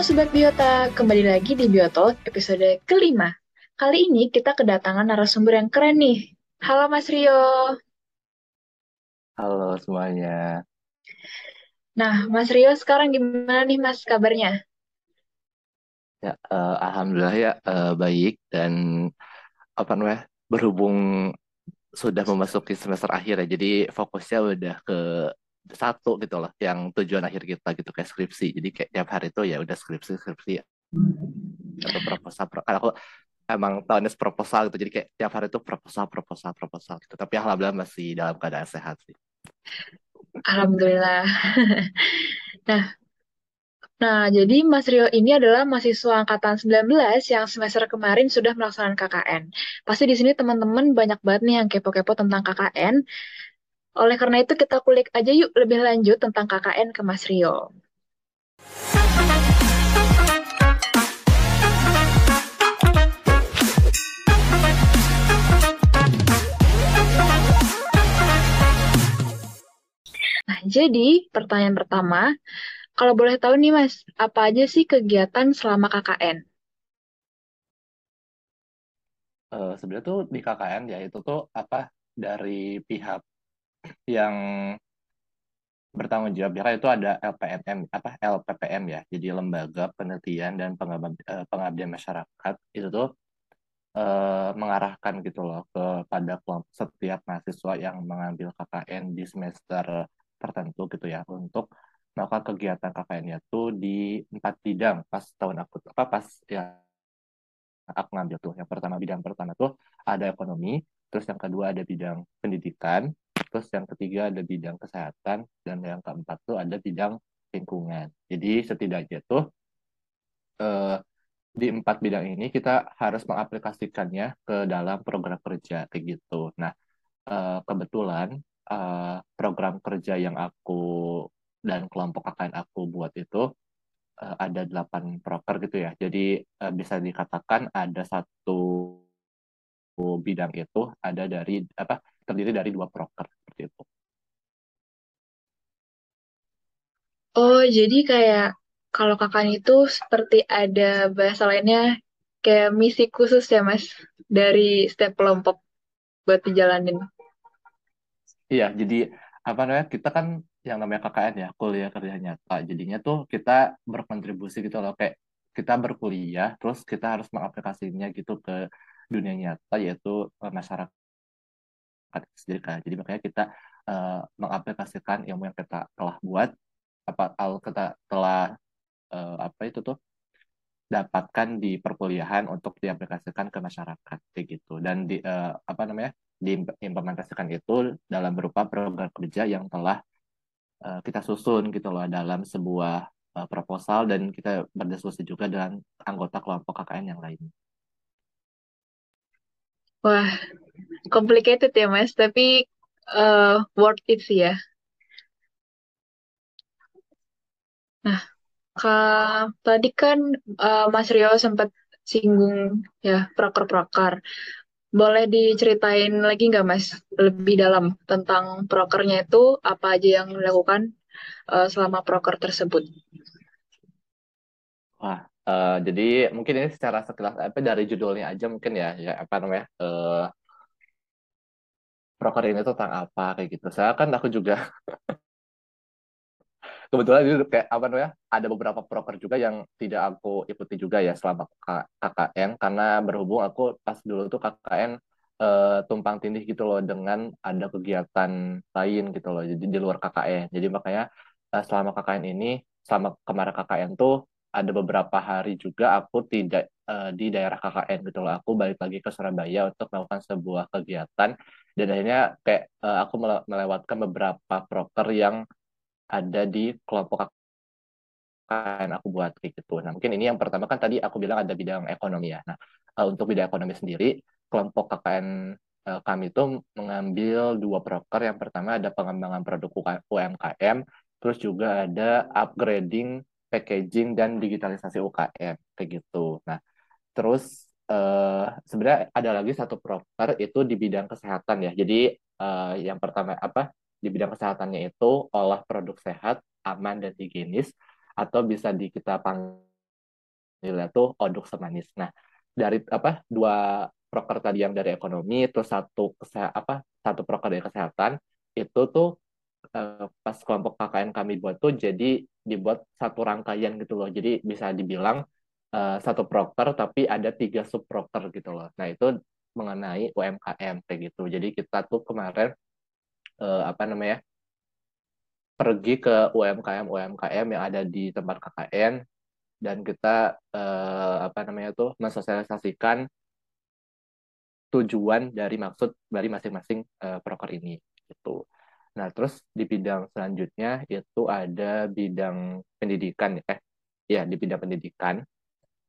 Halo Sobat Biota, kembali lagi di Biotalk episode kelima. Kali ini kita kedatangan narasumber yang keren nih. Halo Mas Rio. Halo semuanya. Nah, Mas Rio sekarang gimana nih Mas kabarnya? Ya, uh, alhamdulillah ya uh, baik dan apa namanya berhubung sudah memasuki semester akhir ya, jadi fokusnya udah ke satu gitu loh, yang tujuan akhir kita gitu kayak skripsi. Jadi kayak tiap hari itu ya udah skripsi skripsi atau proposal. Karena aku emang tahunnya proposal gitu, jadi kayak tiap hari itu proposal proposal proposal gitu. Tapi alhamdulillah masih dalam keadaan sehat sih. Alhamdulillah. nah, Nah, jadi Mas Rio ini adalah mahasiswa angkatan 19 yang semester kemarin sudah melaksanakan KKN. Pasti di sini teman-teman banyak banget nih yang kepo-kepo tentang KKN. Oleh karena itu kita kulik aja yuk lebih lanjut tentang KKN ke Mas Rio. Nah, jadi pertanyaan pertama, kalau boleh tahu nih Mas, apa aja sih kegiatan selama KKN? Uh, eh, sebenarnya tuh di KKN ya itu tuh apa dari pihak yang bertanggung jawab ya itu ada LPMM apa LPPM ya. Jadi lembaga penelitian dan eh, pengabdian masyarakat. Itu tuh uh, mengarahkan gitu loh kepada setiap mahasiswa yang mengambil KKN di semester tertentu gitu ya. Untuk melakukan kegiatan KKN itu di empat bidang pas tahun aku apa pas ya aku ngambil tuh. Yang pertama bidang pertama tuh ada ekonomi terus yang kedua ada bidang pendidikan terus yang ketiga ada bidang kesehatan dan yang keempat tuh ada bidang lingkungan jadi setidaknya tuh eh, di empat bidang ini kita harus mengaplikasikannya ke dalam program kerja kayak gitu nah eh, kebetulan eh, program kerja yang aku dan kelompok KKN aku buat itu uh, ada delapan proker gitu ya. Jadi uh, bisa dikatakan ada satu bidang itu ada dari apa terdiri dari dua proker seperti itu. Oh, jadi kayak kalau KKN itu seperti ada bahasa lainnya kayak misi khusus ya, Mas, dari setiap kelompok buat dijalanin. Iya, jadi apa namanya kita kan yang namanya KKN ya kuliah kerja nyata jadinya tuh kita berkontribusi gitu loh kayak kita berkuliah terus kita harus mengaplikasinya gitu ke dunia nyata yaitu masyarakat sendiri kan jadi makanya kita uh, mengaplikasikan ilmu yang kita telah buat apa kalau kita telah uh, apa itu tuh dapatkan di perkuliahan untuk diaplikasikan ke masyarakat kayak gitu dan di uh, apa namanya diimplementasikan itu dalam berupa program kerja yang telah uh, kita susun gitu loh dalam sebuah uh, proposal dan kita berdiskusi juga dengan anggota kelompok KKN yang lain. Wah, complicated ya Mas, tapi uh, worth it sih ya. Nah, Kak, tadi kan uh, Mas Rio sempat singgung ya proker-proker. Boleh diceritain lagi nggak Mas lebih dalam tentang prokernya itu apa aja yang dilakukan uh, selama proker tersebut? Uh, jadi mungkin ini secara sekilas apa dari judulnya aja mungkin ya, ya apa namanya uh, proker ini tentang apa kayak gitu. Saya kan aku juga kebetulan itu kayak apa namanya ada beberapa proker juga yang tidak aku ikuti juga ya selama KKN karena berhubung aku pas dulu tuh KKN uh, eh, tumpang tindih gitu loh dengan ada kegiatan lain gitu loh jadi di luar KKN jadi makanya uh, selama KKN ini selama kemarin KKN tuh ada beberapa hari juga aku tidak uh, di daerah KKN gitu loh aku balik lagi ke Surabaya untuk melakukan sebuah kegiatan dan akhirnya kayak uh, aku melewatkan beberapa proker yang ada di kelompok KKN aku buat kayak gitu. Nah, mungkin ini yang pertama kan tadi aku bilang ada bidang ekonomi ya. Nah, uh, untuk bidang ekonomi sendiri, kelompok KKN uh, kami itu mengambil dua proker. Yang pertama ada pengembangan produk UMKM, terus juga ada upgrading, packaging dan digitalisasi UKM kayak gitu. Nah, terus uh, sebenarnya ada lagi satu proker itu di bidang kesehatan ya. Jadi uh, yang pertama apa? di bidang kesehatannya itu olah produk sehat, aman dan higienis atau bisa di kita panggil nilai tuh odok semanis. Nah, dari apa dua proker tadi yang dari ekonomi terus satu apa satu proker dari kesehatan itu tuh uh, pas kelompok KKN kami buat tuh jadi dibuat satu rangkaian gitu loh. Jadi bisa dibilang uh, satu proker tapi ada tiga sub proker gitu loh. Nah, itu mengenai UMKM kayak gitu. Jadi kita tuh kemarin uh, apa namanya? pergi ke UMKM UMKM yang ada di tempat KKN dan kita uh, apa namanya tuh mensosialisasikan tujuan dari maksud dari masing-masing uh, proker ini gitu. Nah, terus di bidang selanjutnya itu ada bidang pendidikan eh ya di bidang pendidikan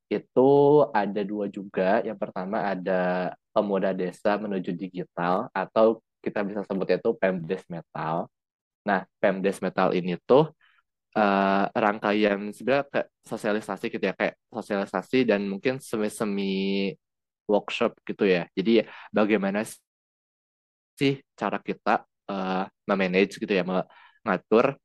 itu ada dua juga. Yang pertama ada pemuda desa menuju digital atau kita bisa sebutnya itu Pemdes Metal. Nah, Pemdes Metal ini tuh uh, rangkaian sebenarnya kayak sosialisasi gitu ya, kayak sosialisasi dan mungkin semi-semi workshop gitu ya. Jadi bagaimana sih cara kita uh, memanage gitu ya, mengatur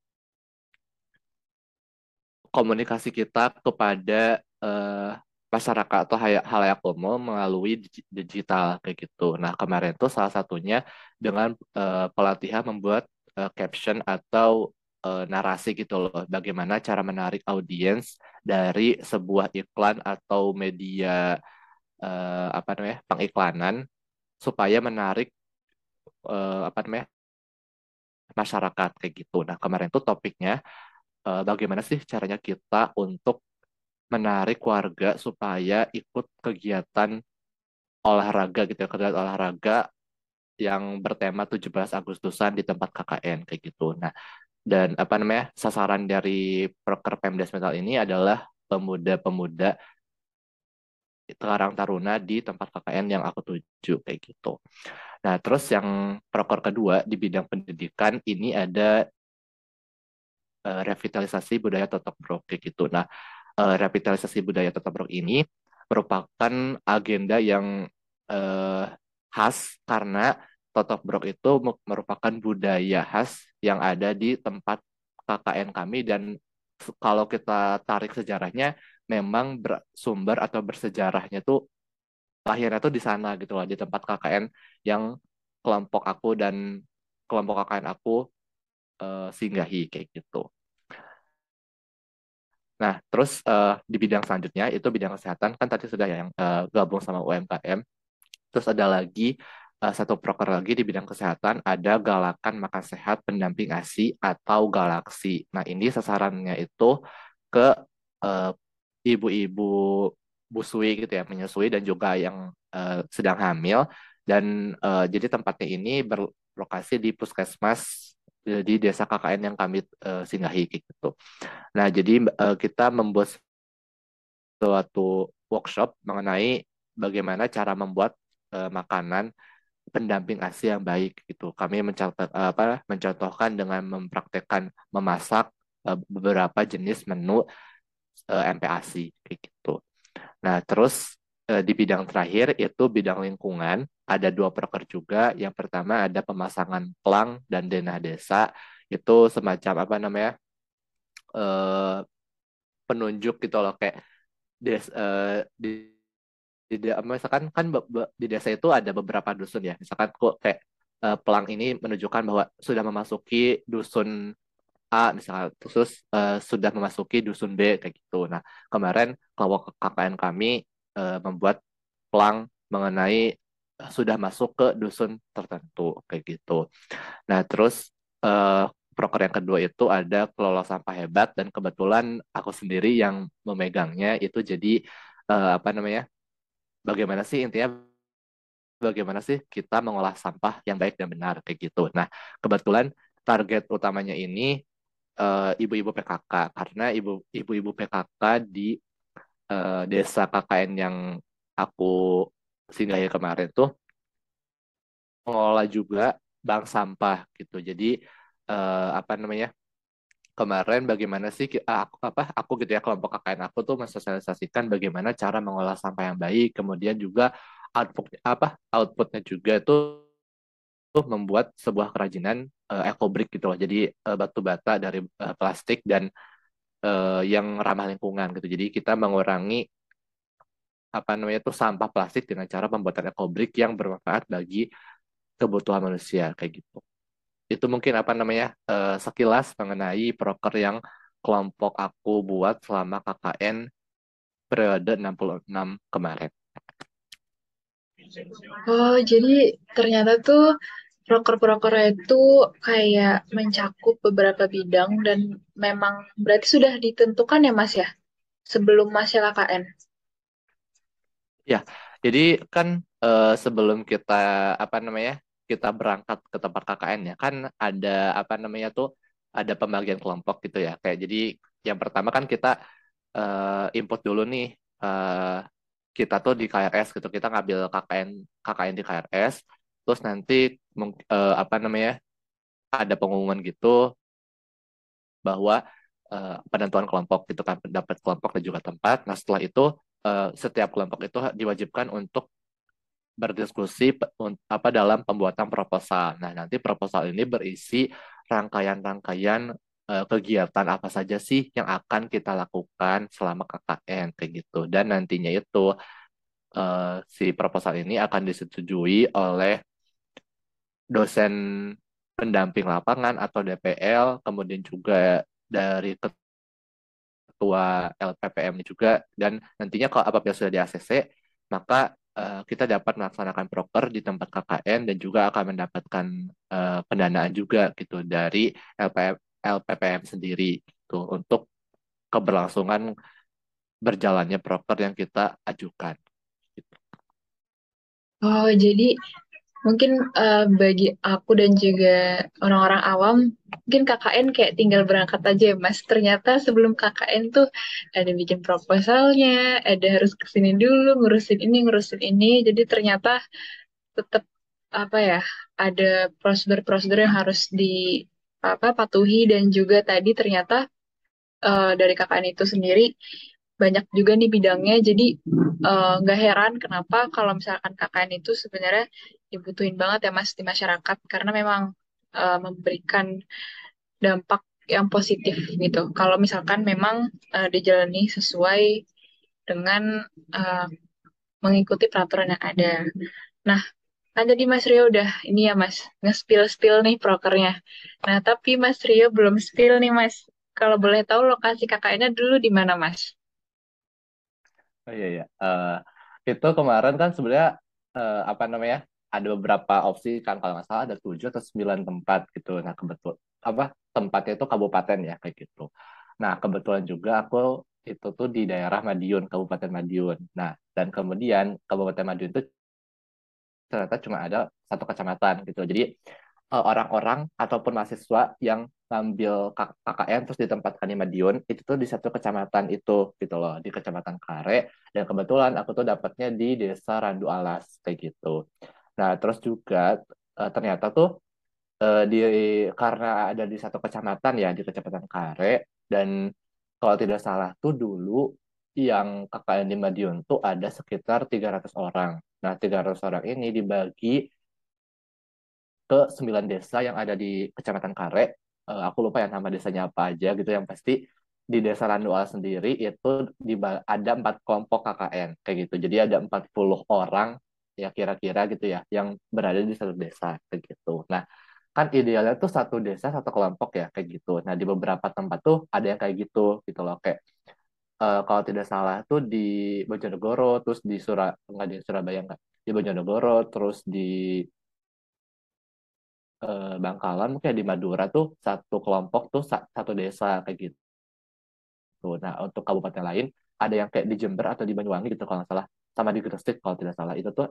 komunikasi kita kepada uh, masyarakat atau halayak umum melalui digital kayak gitu. Nah kemarin itu salah satunya dengan uh, pelatihan membuat uh, caption atau uh, narasi gitu loh. Bagaimana cara menarik audiens dari sebuah iklan atau media uh, apa namanya pengiklanan supaya menarik uh, apa namanya masyarakat kayak gitu. Nah kemarin itu topiknya uh, bagaimana sih caranya kita untuk menarik warga supaya ikut kegiatan olahraga gitu ya, kegiatan olahraga yang bertema 17 Agustusan di tempat KKN kayak gitu. Nah, dan apa namanya? sasaran dari proker Pemdes Metal ini adalah pemuda-pemuda Karang Taruna di tempat KKN yang aku tuju kayak gitu. Nah, terus yang proker kedua di bidang pendidikan ini ada uh, revitalisasi budaya totok brok kayak gitu. Nah, uh, revitalisasi budaya totok brok ini merupakan agenda yang uh, khas karena totok brok itu merupakan budaya khas yang ada di tempat KKN kami dan kalau kita tarik sejarahnya memang bersumber atau bersejarahnya tuh lahirnya tuh di sana gitu loh di tempat KKN yang kelompok aku dan kelompok KKN aku uh, singgahi kayak gitu. Nah, terus uh, di bidang selanjutnya itu bidang kesehatan kan tadi sudah yang uh, gabung sama UMKM. Terus ada lagi uh, satu proker lagi di bidang kesehatan ada Galakan Makan Sehat Pendamping ASI atau Galaksi. Nah, ini sasarannya itu ke ibu-ibu busui gitu ya, menyusui dan juga yang uh, sedang hamil dan uh, jadi tempatnya ini berlokasi di puskesmas di desa KKN yang kami uh, singgahi gitu. Nah, jadi uh, kita membuat suatu workshop mengenai bagaimana cara membuat uh, makanan pendamping ASI yang baik gitu. Kami mencatat apa mencontohkan dengan mempraktekkan memasak beberapa jenis menu uh, MPASI kayak gitu. Nah, terus uh, di bidang terakhir itu bidang lingkungan ada dua proker juga. Yang pertama ada pemasangan pelang dan denah desa itu semacam apa namanya uh, penunjuk gitu loh kayak des, uh, di, di, misalkan kan di desa itu ada beberapa dusun ya misalkan kok kayak pelang ini menunjukkan bahwa sudah memasuki dusun A misalnya terus uh, sudah memasuki dusun B kayak gitu. Nah kemarin kelompok KKN kami uh, membuat pelang mengenai uh, sudah masuk ke dusun tertentu kayak gitu. Nah terus uh, proker yang kedua itu ada kelola sampah hebat dan kebetulan aku sendiri yang memegangnya itu jadi uh, apa namanya bagaimana sih intinya bagaimana sih kita mengolah sampah yang baik dan benar kayak gitu. Nah kebetulan target utamanya ini uh, ibu-ibu PKK karena ibu ibu-ibu PKK di uh, desa KKN yang aku singgahi kemarin tuh mengelola juga bank sampah gitu. Jadi uh, apa namanya? Kemarin bagaimana sih aku apa aku gitu ya kelompok KKN aku tuh mensosialisasikan bagaimana cara mengolah sampah yang baik, kemudian juga output apa outputnya juga tuh membuat sebuah kerajinan uh, ekobrik gitu loh. Jadi uh, batu bata dari uh, plastik dan uh, yang ramah lingkungan gitu. Jadi kita mengurangi apa namanya itu sampah plastik dengan cara pembuatan ekobrik yang bermanfaat bagi kebutuhan manusia kayak gitu. Itu mungkin apa namanya uh, sekilas mengenai proker yang kelompok aku buat selama KKN periode 66 kemarin. Oh, jadi ternyata tuh proker-proker itu kayak mencakup beberapa bidang dan memang berarti sudah ditentukan ya Mas ya? Sebelum Mas KKN. Ya, jadi kan uh, sebelum kita apa namanya kita berangkat ke tempat KKN ya kan ada apa namanya tuh ada pembagian kelompok gitu ya. Kayak jadi yang pertama kan kita uh, input dulu nih uh, kita tuh di KRS gitu. Kita ngambil KKN KKN di KRS terus nanti uh, apa namanya ada pengumuman gitu bahwa uh, penentuan kelompok gitu kan pendapat kelompok dan juga tempat nah setelah itu uh, setiap kelompok itu diwajibkan untuk berdiskusi apa dalam pembuatan proposal. Nah, nanti proposal ini berisi rangkaian-rangkaian kegiatan apa saja sih yang akan kita lakukan selama KKN kayak gitu. Dan nantinya itu uh, si proposal ini akan disetujui oleh dosen pendamping lapangan atau DPL, kemudian juga dari ketua LPPM juga dan nantinya kalau apabila sudah di ACC maka uh, kita dapat melaksanakan proker di tempat KKN dan juga akan mendapatkan uh, pendanaan juga gitu dari LPM, LPPM sendiri gitu untuk keberlangsungan berjalannya proker yang kita ajukan. Gitu. Oh, jadi Mungkin uh, bagi aku dan juga orang-orang awam, mungkin KKN kayak tinggal berangkat aja ya Mas. Ternyata sebelum KKN tuh ada bikin proposalnya, ada harus ke sini dulu, ngurusin ini, ngurusin ini. Jadi ternyata tetap apa ya, ada prosedur-prosedur yang harus di apa patuhi dan juga tadi ternyata uh, dari KKN itu sendiri banyak juga nih bidangnya jadi eh, nggak uh, heran kenapa kalau misalkan KKN itu sebenarnya dibutuhin banget ya mas di masyarakat karena memang uh, memberikan dampak yang positif gitu kalau misalkan memang uh, dijalani sesuai dengan uh, mengikuti peraturan yang ada nah kan tadi Mas Rio udah ini ya Mas nge-spill-spill nih prokernya nah tapi Mas Rio belum spill nih Mas kalau boleh tahu lokasi KKN-nya dulu di mana Mas? Oh iya iya. Uh, itu kemarin kan sebenarnya uh, apa namanya? Ada beberapa opsi kan kalau nggak salah ada tujuh atau sembilan tempat gitu. Nah kebetul apa tempatnya itu kabupaten ya kayak gitu. Nah kebetulan juga aku itu tuh di daerah Madiun, Kabupaten Madiun. Nah dan kemudian Kabupaten Madiun itu ternyata cuma ada satu kecamatan gitu. Jadi eh, orang-orang ataupun mahasiswa yang ngambil KKN terus ditempatkan di Madiun itu tuh di satu kecamatan itu gitu loh di kecamatan Kare dan kebetulan aku tuh dapatnya di desa Randu Alas kayak gitu nah terus juga uh, ternyata tuh uh, di karena ada di satu kecamatan ya di kecamatan Kare dan kalau tidak salah tuh dulu yang KKN di Madiun tuh ada sekitar 300 orang. Nah 300 orang ini dibagi ke sembilan desa yang ada di Kecamatan Kare. Uh, aku lupa ya nama desanya apa aja gitu yang pasti di desa Randual sendiri itu ada empat kelompok KKN kayak gitu. Jadi ada 40 orang ya kira-kira gitu ya yang berada di satu desa kayak gitu. Nah kan idealnya tuh satu desa satu kelompok ya kayak gitu. Nah di beberapa tempat tuh ada yang kayak gitu gitu loh. Kayak uh, kalau tidak salah tuh di Bojonegoro terus di Surab nggak di Surabaya nggak di Bojonegoro terus di eh, Bangkalan mungkin di Madura tuh satu kelompok tuh satu desa kayak gitu. Nah untuk kabupaten lain ada yang kayak di Jember atau di Banyuwangi gitu kalau nggak salah sama di Gresik kalau tidak salah itu tuh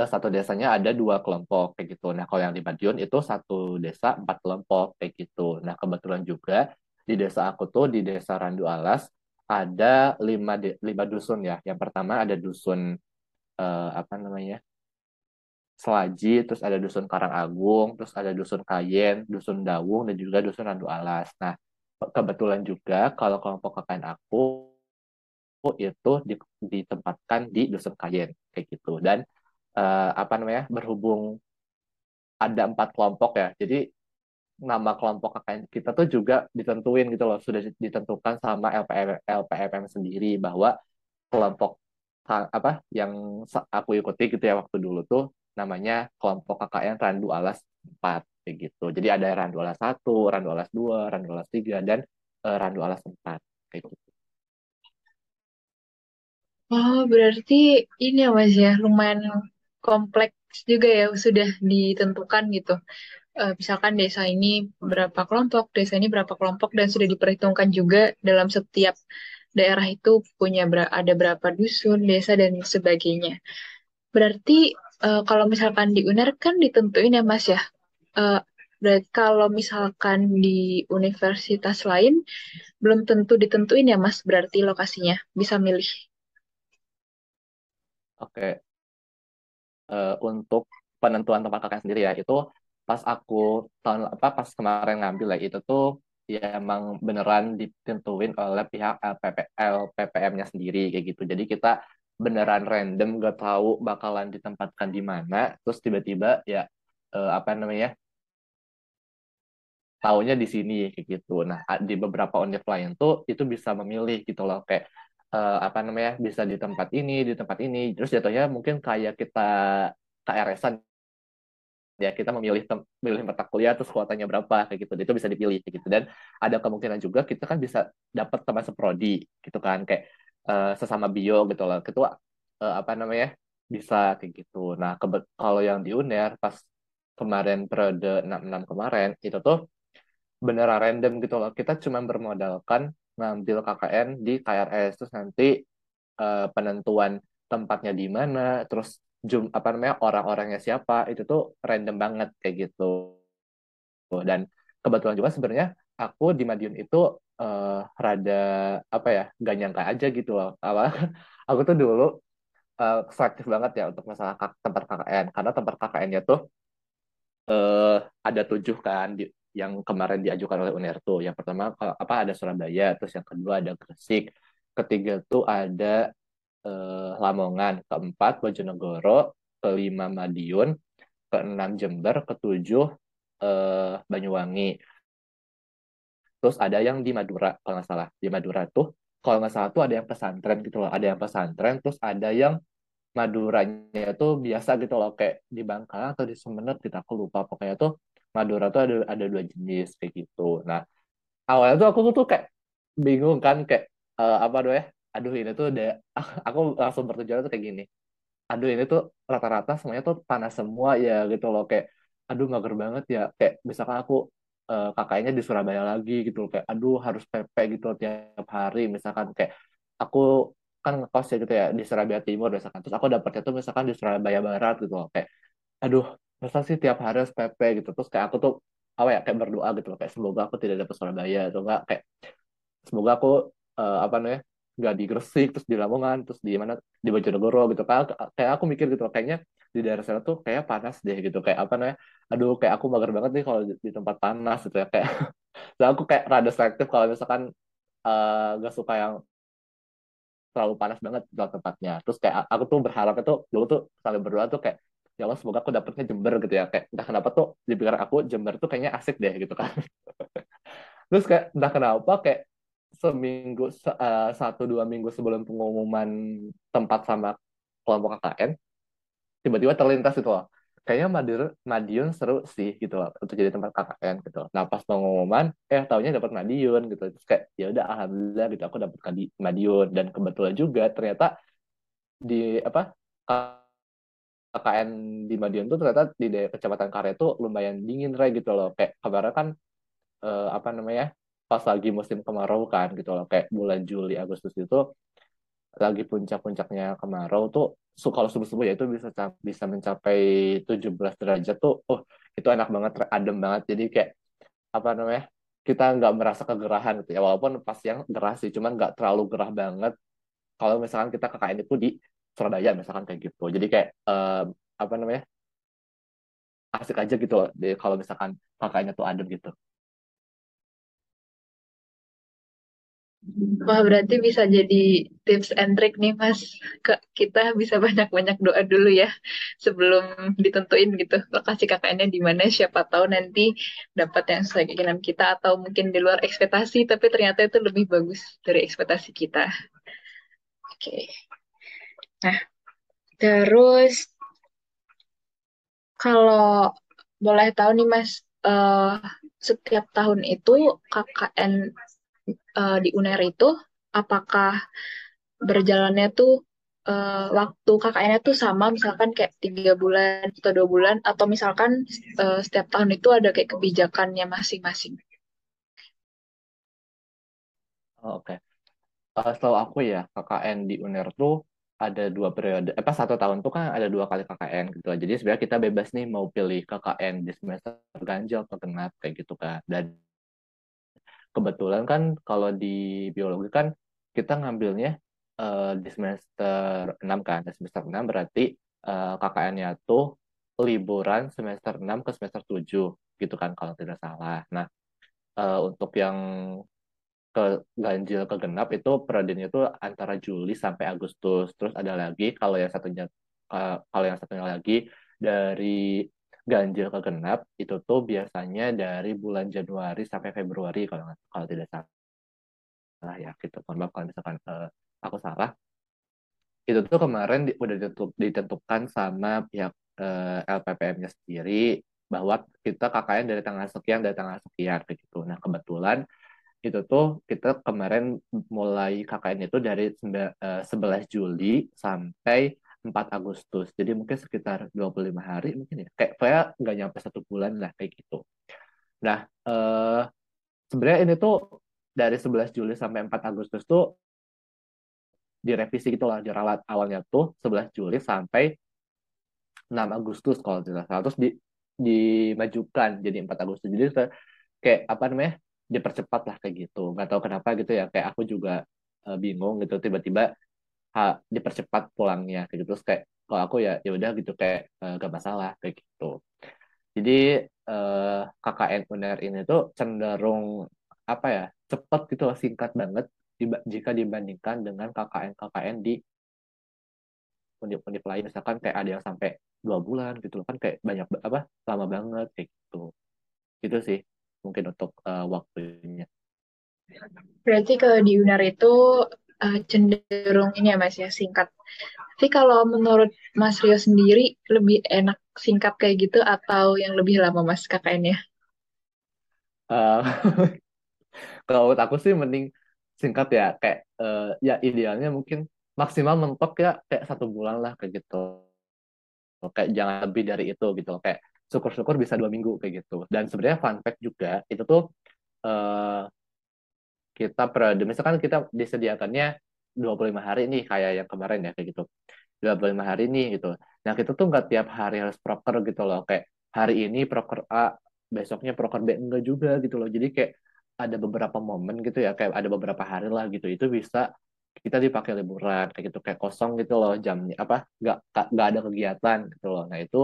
eh, satu desanya ada dua kelompok kayak gitu. Nah kalau yang di Madiun itu satu desa empat kelompok kayak gitu. Nah kebetulan juga di desa aku tuh di desa Randu Alas ada lima lima dusun ya. Yang pertama ada dusun uh, apa namanya Selaji, terus ada dusun Karangagung, terus ada dusun Kayen, dusun Dawung, dan juga dusun Randu Alas. Nah, kebetulan juga kalau kelompok KKN aku itu ditempatkan di dusun Kayen kayak gitu. Dan uh, apa namanya berhubung ada empat kelompok ya, jadi nama kelompok KKN kita tuh juga ditentuin gitu loh, sudah ditentukan sama LPM, LPMM sendiri bahwa kelompok apa yang aku ikuti gitu ya waktu dulu tuh namanya kelompok KKN Randu Alas 4 kayak gitu. Jadi ada Randu Alas 1, Randu Alas 2, Randu Alas 3 dan uh, Randu Alas 4 kayak gitu. Oh, berarti ini ya Mas ya, lumayan kompleks juga ya, sudah ditentukan gitu. Uh, misalkan desa ini berapa kelompok, desa ini berapa kelompok, dan sudah diperhitungkan juga dalam setiap daerah itu punya ber ada berapa dusun, desa, dan sebagainya. Berarti uh, kalau misalkan di UNER kan ditentuin ya Mas ya. Uh, berarti kalau misalkan di universitas lain belum tentu ditentuin ya Mas, berarti lokasinya bisa milih. Oke, uh, untuk penentuan tempat KKN sendiri ya itu pas aku tahun apa pas kemarin ngambil ya itu tuh ya emang beneran ditentuin oleh pihak LPP, LPPM-nya sendiri kayak gitu. Jadi kita beneran random gak tahu bakalan ditempatkan di mana terus tiba-tiba ya uh, apa namanya tahunya di sini kayak gitu. Nah, di beberapa univ lain tuh itu bisa memilih gitu loh kayak uh, apa namanya bisa di tempat ini, di tempat ini. Terus jatuhnya mungkin kayak kita KRS-an ya kita memilih memilih mata kuliah terus kuotanya berapa kayak gitu. Itu bisa dipilih kayak gitu. Dan ada kemungkinan juga kita kan bisa dapat teman seprodi gitu kan. Kayak uh, sesama bio gitu loh. Ketua uh, apa namanya bisa kayak gitu. Nah kalau yang di UNER pas kemarin periode 66 kemarin itu tuh beneran random gitu loh. Kita cuma bermodalkan ngambil KKN di KRS terus nanti uh, penentuan tempatnya di mana, terus jum apa namanya orang-orangnya siapa itu tuh random banget kayak gitu. Dan kebetulan juga sebenarnya aku di Madiun itu uh, rada apa ya gak nyangka aja gitu loh. Apa aku tuh dulu uh, selektif banget ya untuk masalah tempat KKN karena tempat KKN-nya tuh uh, ada tujuh kan di, yang kemarin diajukan oleh UNERTO. Yang pertama apa ada Surabaya, terus yang kedua ada Gresik, ketiga tuh ada eh, Lamongan, keempat Bojonegoro, kelima Madiun, keenam Jember, ketujuh eh, Banyuwangi. Terus ada yang di Madura kalau nggak salah. Di Madura tuh kalau nggak salah tuh ada yang pesantren gitu loh. Ada yang pesantren, terus ada yang Maduranya tuh biasa gitu loh kayak di Bangka atau di Sumeneb kita aku lupa pokoknya tuh Madura tuh ada ada dua jenis kayak gitu. Nah awalnya tuh aku tuh kayak bingung kan kayak uh, apa doh ya? Aduh ini tuh udah aku langsung bertujuan tuh kayak gini. Aduh ini tuh rata-rata semuanya tuh panas semua ya gitu loh kayak aduh mager banget ya kayak misalkan aku uh, kakaknya di Surabaya lagi gitu loh kayak aduh harus PP gitu tiap hari misalkan kayak aku kan ngekos ya gitu ya di Surabaya Timur misalkan terus aku dapetnya tuh misalkan di Surabaya Barat gitu loh kayak aduh masa sih tiap hari harus PP gitu. Terus kayak aku tuh apa ya kayak berdoa gitu loh. Kayak semoga aku tidak dapat Surabaya. Atau enggak kayak semoga aku uh, apa namanya nggak di Gresik terus di Lamongan terus di mana di Bojonegoro gitu. Kayak kayak aku mikir gitu loh, kayaknya di daerah sana tuh kayak panas deh gitu. Kayak apa namanya aduh kayak aku mager banget nih kalau di, tempat panas gitu ya. Kayak so aku kayak rada selektif kalau misalkan uh, gak suka yang terlalu panas banget di tempatnya. Terus kayak aku tuh berharap itu dulu tuh sampai berdoa tuh kayak ya Allah semoga aku dapetnya Jember gitu ya. Kayak entah kenapa tuh di pikiran aku Jember tuh kayaknya asik deh gitu kan. Terus kayak entah kenapa kayak seminggu uh, satu dua minggu sebelum pengumuman tempat sama kelompok KKN tiba-tiba terlintas itu loh. Kayaknya Madiun, Madiun seru sih gitu loh untuk jadi tempat KKN gitu nah pas pengumuman eh tahunya dapat Madiun gitu. Terus kayak ya udah alhamdulillah gitu. Aku dapat Madiun. Dan kebetulan juga ternyata di apa KKN di Madiun tuh ternyata di daerah kecamatan Karya tuh lumayan dingin Ray gitu loh. Kayak kabarnya kan eh, apa namanya pas lagi musim kemarau kan gitu loh. Kayak bulan Juli Agustus itu lagi puncak-puncaknya kemarau tuh so, kalau subuh-subuh ya itu bisa bisa mencapai 17 derajat tuh oh itu enak banget adem banget. Jadi kayak apa namanya kita nggak merasa kegerahan gitu ya. Walaupun pas yang gerah sih cuman nggak terlalu gerah banget. Kalau misalkan kita KKN itu di Surabaya misalkan kayak gitu jadi kayak uh, apa namanya asik aja gitu loh kalau misalkan kakaknya tuh adem gitu Wah, berarti bisa jadi tips and trick nih, Mas. Ke kita bisa banyak-banyak doa dulu ya sebelum ditentuin gitu lokasi KKN-nya di mana. Siapa tahu nanti dapat yang sesuai keinginan kita atau mungkin di luar ekspektasi, tapi ternyata itu lebih bagus dari ekspektasi kita. Oke. Okay. Nah, terus kalau boleh tahu nih Mas, eh, setiap tahun itu KKN eh, di UNER itu apakah berjalannya tuh eh, waktu KKN-nya tuh sama, misalkan kayak tiga bulan atau dua bulan, atau misalkan eh, setiap tahun itu ada kayak kebijakannya masing-masing. Oh, Oke, Eh, setahu aku ya KKN di UNER tuh ada dua periode, apa satu tahun tuh kan ada dua kali KKN gitu. Jadi sebenarnya kita bebas nih mau pilih KKN di semester ganjil atau genap kayak gitu kan. Dan kebetulan kan kalau di biologi kan kita ngambilnya eh, di semester 6 kan. Di semester 6 berarti eh, KKN-nya tuh liburan semester 6 ke semester 7 gitu kan kalau tidak salah. Nah, eh, untuk yang ke ganjil ke genap itu periodenya itu antara Juli sampai Agustus. Terus ada lagi kalau yang satunya kalau yang satunya lagi dari ganjil ke genap itu tuh biasanya dari bulan Januari sampai Februari kalau kalau tidak salah ya gitu. Mohon maaf kalau misalkan eh, aku salah. Itu tuh kemarin di- udah ditentu- ditentukan sama pihak eh, LPPM-nya sendiri bahwa kita KKN dari tanggal sekian dari tanggal sekian kayak gitu. Nah, kebetulan itu tuh kita kemarin mulai KKN itu dari sembe- eh, 11 Juli sampai 4 Agustus. Jadi mungkin sekitar 25 hari mungkin ya. Kayak saya nggak nyampe satu bulan lah kayak gitu. Nah, eh, sebenarnya ini tuh dari 11 Juli sampai 4 Agustus tuh direvisi gitu lah, diralat awalnya tuh 11 Juli sampai 6 Agustus kalau tidak salah. Terus di, dimajukan jadi 4 Agustus. Jadi kayak apa namanya? Dipercepat lah kayak gitu. Nggak tahu kenapa gitu ya. Kayak aku juga uh, bingung gitu tiba-tiba ha, dipercepat pulangnya kayak gitu. Terus kayak kalau aku ya ya udah gitu kayak uh, gak masalah kayak gitu. Jadi uh, KKN UNER ini tuh cenderung apa ya cepat gitu singkat banget jika dibandingkan dengan KKN-KKN di univ-univ lain misalkan kayak ada yang sampai dua bulan gitu kan kayak banyak apa lama banget kayak gitu gitu sih mungkin untuk uh, waktunya Berarti kalau di UNER itu uh, cenderung ini ya Mas ya, singkat. Tapi kalau menurut Mas Rio sendiri, lebih enak singkat kayak gitu atau yang lebih lama Mas KKN-nya? uh, kalau menurut aku sih mending singkat ya kayak uh, ya idealnya mungkin maksimal mentok ya kayak satu bulan lah kayak gitu kayak jangan lebih dari itu gitu kayak syukur-syukur bisa dua minggu kayak gitu. Dan sebenarnya fun fact juga itu tuh uh, kita periode misalkan kita disediakannya 25 hari nih kayak yang kemarin ya kayak gitu. 25 hari nih gitu. Nah kita tuh nggak tiap hari harus proker gitu loh. Kayak hari ini proker A besoknya proker B enggak juga gitu loh. Jadi kayak ada beberapa momen gitu ya kayak ada beberapa hari lah gitu. Itu bisa kita dipakai liburan kayak gitu. Kayak kosong gitu loh jamnya apa nggak nggak ada kegiatan gitu loh. Nah itu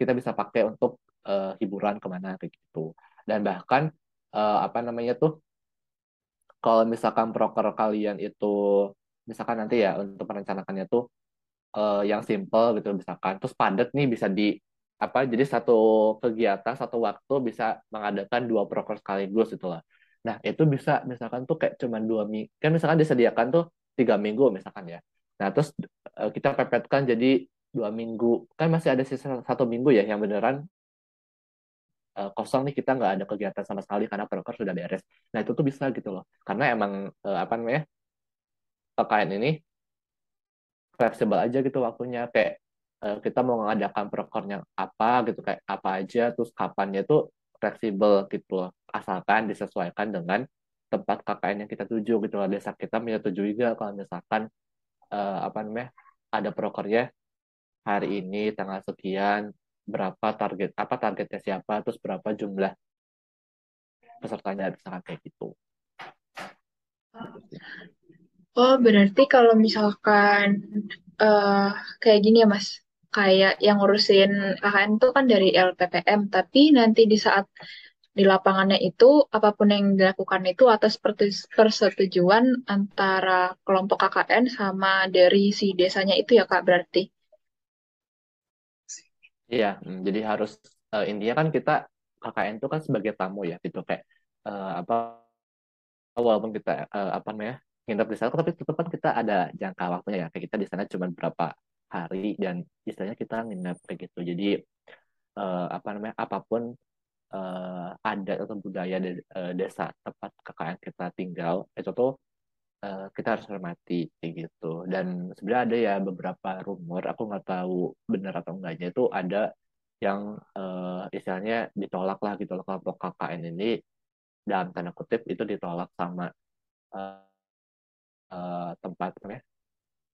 kita bisa pakai untuk uh, hiburan ke mana kayak gitu. Dan bahkan uh, apa namanya tuh kalau misalkan proker kalian itu misalkan nanti ya untuk merencanakannya tuh uh, yang simple gitu misalkan terus padat nih bisa di apa jadi satu kegiatan satu waktu bisa mengadakan dua proker sekaligus gitu lah. Nah itu bisa misalkan tuh kayak cuma dua minggu kan misalkan disediakan tuh tiga minggu misalkan ya. Nah terus kita pepetkan jadi dua minggu. Kan masih ada sisa satu minggu ya yang beneran uh, kosong nih kita nggak ada kegiatan sama sekali karena proker sudah beres. Nah itu tuh bisa gitu loh, karena emang uh, apa namanya PKN ini fleksibel aja gitu waktunya. Kayak uh, kita mau mengadakan prokernya apa gitu kayak apa aja terus kapannya itu fleksibel gitu loh, asalkan disesuaikan dengan tempat KKN yang kita tuju gitu loh. Desa kita menyetujui juga kalau misalkan uh, apa namanya ada prokernya hari ini tanggal sekian berapa target apa targetnya siapa terus berapa jumlah pesertanya misalkan kayak gitu. Oh, berarti kalau misalkan uh, kayak gini ya Mas, kayak yang ngurusin KKN itu kan dari LPPM, tapi nanti di saat di lapangannya itu apa pun yang dilakukan itu atas persetujuan antara kelompok KKN sama dari si desanya itu ya Kak berarti. Iya, hmm, jadi harus uh, intinya kan kita KKN itu kan sebagai tamu ya gitu. Kayak uh, apa walaupun kita uh, apa namanya nginep di sana tapi tetap kan kita ada jangka waktunya ya. Kayak kita di sana cuma berapa hari dan istilahnya kita nginep kayak gitu. Jadi uh, apa namanya apa pun uh, adat atau budaya de desa tempat KKN kita tinggal itu tuh uh, kita harus hormati kayak gitu. Dan sebenarnya ada ya beberapa rumor aku nggak tahu benar atau enggaknya itu ada yang uh, istilahnya ditolak lah gitu kelompok KKN ini. Dalam tanda kutip itu ditolak sama uh, uh, tempat ya,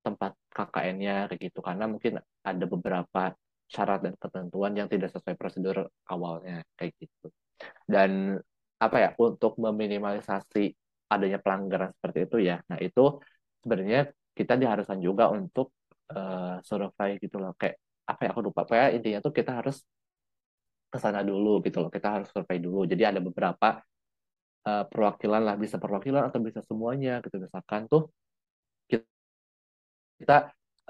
tempat KKN-nya kayak gitu. Karena mungkin ada beberapa syarat dan ketentuan yang tidak sesuai prosedur awalnya kayak gitu. Dan apa ya untuk meminimalisasi adanya pelanggaran seperti itu ya. Nah itu sebenarnya kita diharuskan juga untuk uh, survei gitu loh. Kayak apa ya aku lupa. Kayak intinya tuh kita harus ke sana dulu gitu loh. Kita harus survei dulu. Jadi ada beberapa uh, perwakilan lah. Bisa perwakilan atau bisa semuanya gitu. Misalkan tuh kita, kita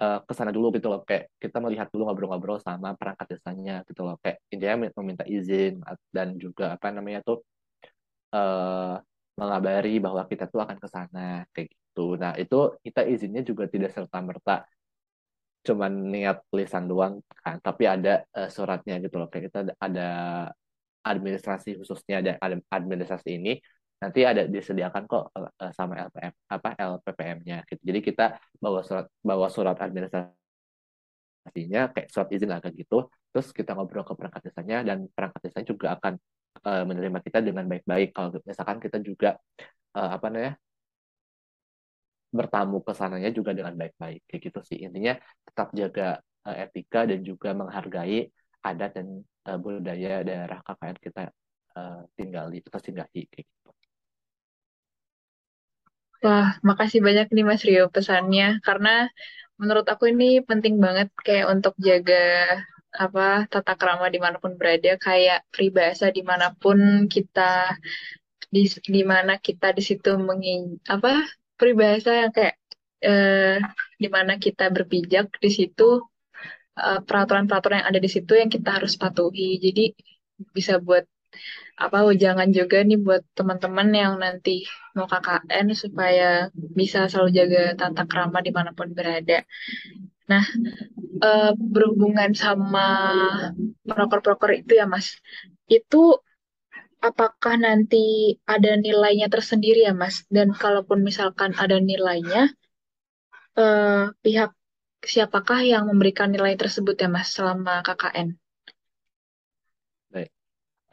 uh, ke sana dulu gitu loh. Kayak kita melihat dulu ngobrol-ngobrol sama perangkat desanya gitu loh. Kayak intinya meminta izin dan juga apa namanya tuh uh, mengabari bahwa kita tuh akan ke sana kayak gitu. Nah, itu kita izinnya juga tidak serta merta cuman niat tulisan doang kan, tapi ada uh, suratnya gitu loh. Kayak kita ada administrasi khususnya ada administrasi ini nanti ada disediakan kok uh, sama LPM apa LPPM-nya gitu. Jadi kita bawa surat bawa surat administrasinya kayak surat izin lah gitu. Terus kita ngobrol ke perangkat desanya dan perangkat desanya juga akan uh, menerima kita dengan baik-baik. Kalau misalkan kita juga uh, apa namanya bertamu ke sananya juga dengan baik-baik kayak gitu sih. Intinya tetap jaga uh, etika dan juga menghargai adat dan uh, budaya daerah KKN kita uh, tinggali atau singgahi kayak gitu. Wah, makasih banyak nih Mas Rio pesannya karena menurut aku ini penting banget kayak untuk jaga apa tata krama di mana pun berada kayak peribahasa di mana pun kita di di mana kita di situ menging apa peribahasa yang kayak eh, di mana kita berpijak di situ eh, peraturan-peraturan yang ada di situ yang kita harus patuhi jadi bisa buat apa jangan juga nih buat teman-teman yang nanti mau KKN supaya bisa selalu jaga tata krama di mana pun berada. Nah, uh, berhubungan sama proker-proker itu ya Mas, itu apakah nanti ada nilainya tersendiri ya Mas? Dan kalaupun misalkan ada nilainya, uh, pihak siapakah yang memberikan nilai tersebut ya Mas selama KKN?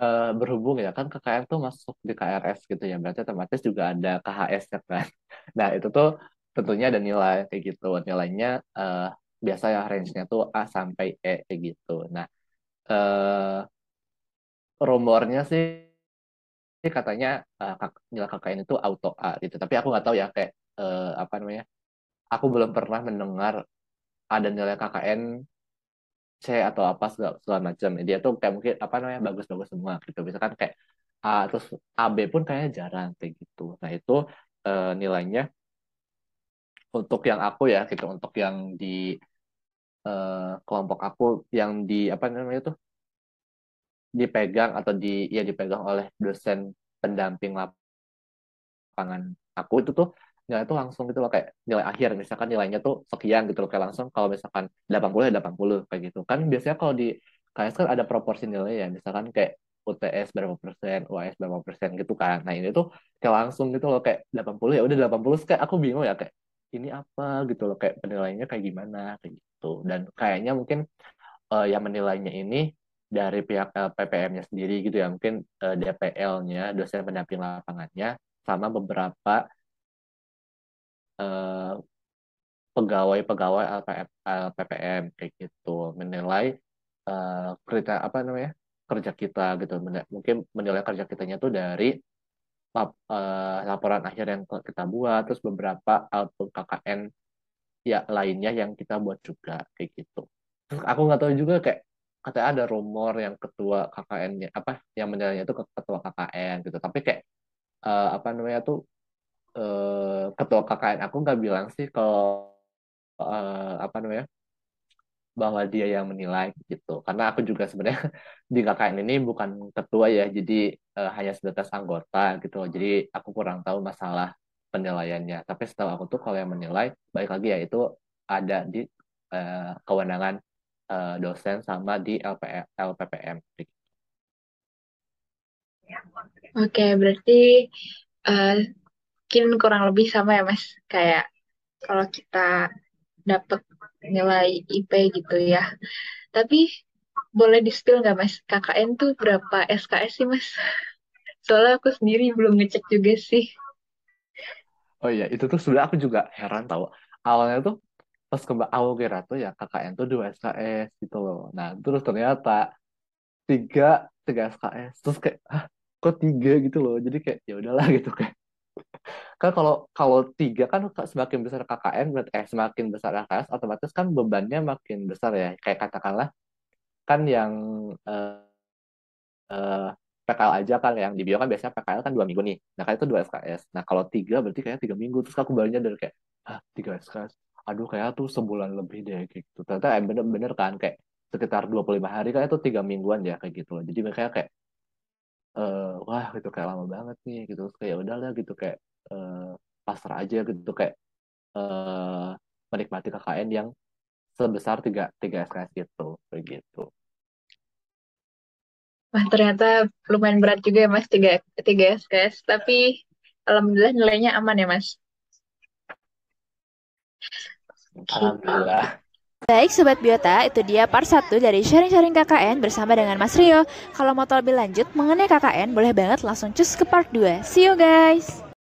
uh, berhubung ya kan KKN tuh masuk di KRS gitu ya berarti otomatis juga ada KHS ya kan nah itu tuh tentunya ada nilai kayak gitu nilainya uh, biasa ya range-nya tuh A sampai E kayak gitu. Nah uh, rumornya sih katanya uh, nilai KKN itu auto A gitu. Tapi aku nggak tahu ya kayak uh, apa namanya aku belum pernah mendengar ada nilai KKN C atau apa segala, segala macam. Dia tuh kayak mungkin apa namanya bagus-bagus semua gitu. Misalkan kayak A terus AB pun kayaknya jarang kayak gitu. Nah itu uh, nilainya untuk yang aku ya gitu. Untuk yang di uh, kelompok aku yang di apa namanya tuh dipegang atau di ya dipegang oleh dosen pendamping lapangan aku itu tuh nilai itu langsung gitu loh kayak nilai akhir misalkan nilainya tuh sekian gitu loh kayak langsung kalau misalkan 80 ya 80 kayak gitu kan biasanya kalau di KS kan ada proporsi nilai ya misalkan kayak UTS berapa persen, UAS berapa persen gitu kan. Nah ini tuh kayak langsung gitu loh kayak 80 ya udah 80 kayak aku bingung ya kayak ini apa gitu loh kayak penilaiannya kayak gimana kayak gitu. Dan kayaknya mungkin uh, yang menilainya ini dari pihak LPPM-nya sendiri gitu ya. Mungkin uh, DPL-nya dosen pendamping lapangannya sama beberapa Eh, pegawai-pegawai LPPM kayak gitu. Menilai uh, kerja apa namanya kerja kita gitu. Mungkin menilai kerja kitanya tuh dari lap, uh, laporan akhir yang kita buat terus beberapa output KKN ya lainnya yang kita buat juga kayak gitu. Terus aku nggak tahu juga kayak katanya ada rumor yang ketua KKN-nya apa yang menilainya itu ketua KKN gitu. Tapi kayak uh, apa namanya tuh uh, ketua KKN aku nggak bilang sih kalau uh, apa namanya bahwa dia yang menilai gitu. Karena aku juga sebenarnya di KKN ini bukan ketua ya jadi uh, hanya sebatas anggota gitu. Jadi aku kurang tahu masalah penilaiannya. Tapi setahu aku tuh kalau yang menilai, baik lagi ya itu ada di uh, kewenangan uh, dosen sama di LPM, LPPM. Oke, berarti uh, mungkin kurang lebih sama ya Mas. Kayak kalau kita dapat nilai IP gitu ya. Tapi boleh di-spill nggak Mas? KKN tuh berapa SKS sih Mas? Soalnya aku sendiri belum ngecek juga sih. Oh iya, itu tuh sudah aku juga heran tahu. Awalnya tuh pas ke aku kira tuh ya KKN tuh dua SKS gitu loh. Nah terus ternyata tiga tiga SKS. Terus kayak, ah kok tiga gitu loh. Jadi kayak ya udahlah gitu kayak. kan kalau kalau tiga kan semakin besar KKN eh semakin besar SKS otomatis kan bebannya makin besar ya. Kayak katakanlah kan yang uh, uh, PKL aja kan yang di bio kan biasanya PKL kan dua minggu nih. Nah kan itu dua SKS. Nah kalau tiga berarti kayak tiga minggu. Terus aku barunya dari kayak, ah tiga SKS. Aduh kayak tuh sebulan lebih deh gitu. Ternyata eh, bener-bener kan kayak sekitar 25 hari kan itu tiga mingguan ya kayak gitu loh. Jadi mereka kayak, uh, wah gitu kayak lama banget nih gitu. Terus kayak ya udahlah gitu kayak uh, pasrah aja gitu kayak uh, menikmati KKN yang sebesar tiga tiga SKS gitu kayak gitu. Wah, ternyata lumayan berat juga ya Mas, 3, 3 SKS. Tapi Alhamdulillah nilainya aman ya Mas. Alhamdulillah. Baik Sobat Biota, itu dia part 1 dari sharing-sharing KKN bersama dengan Mas Rio. Kalau mau tahu lebih lanjut mengenai KKN, boleh banget langsung cus ke part 2. See you guys!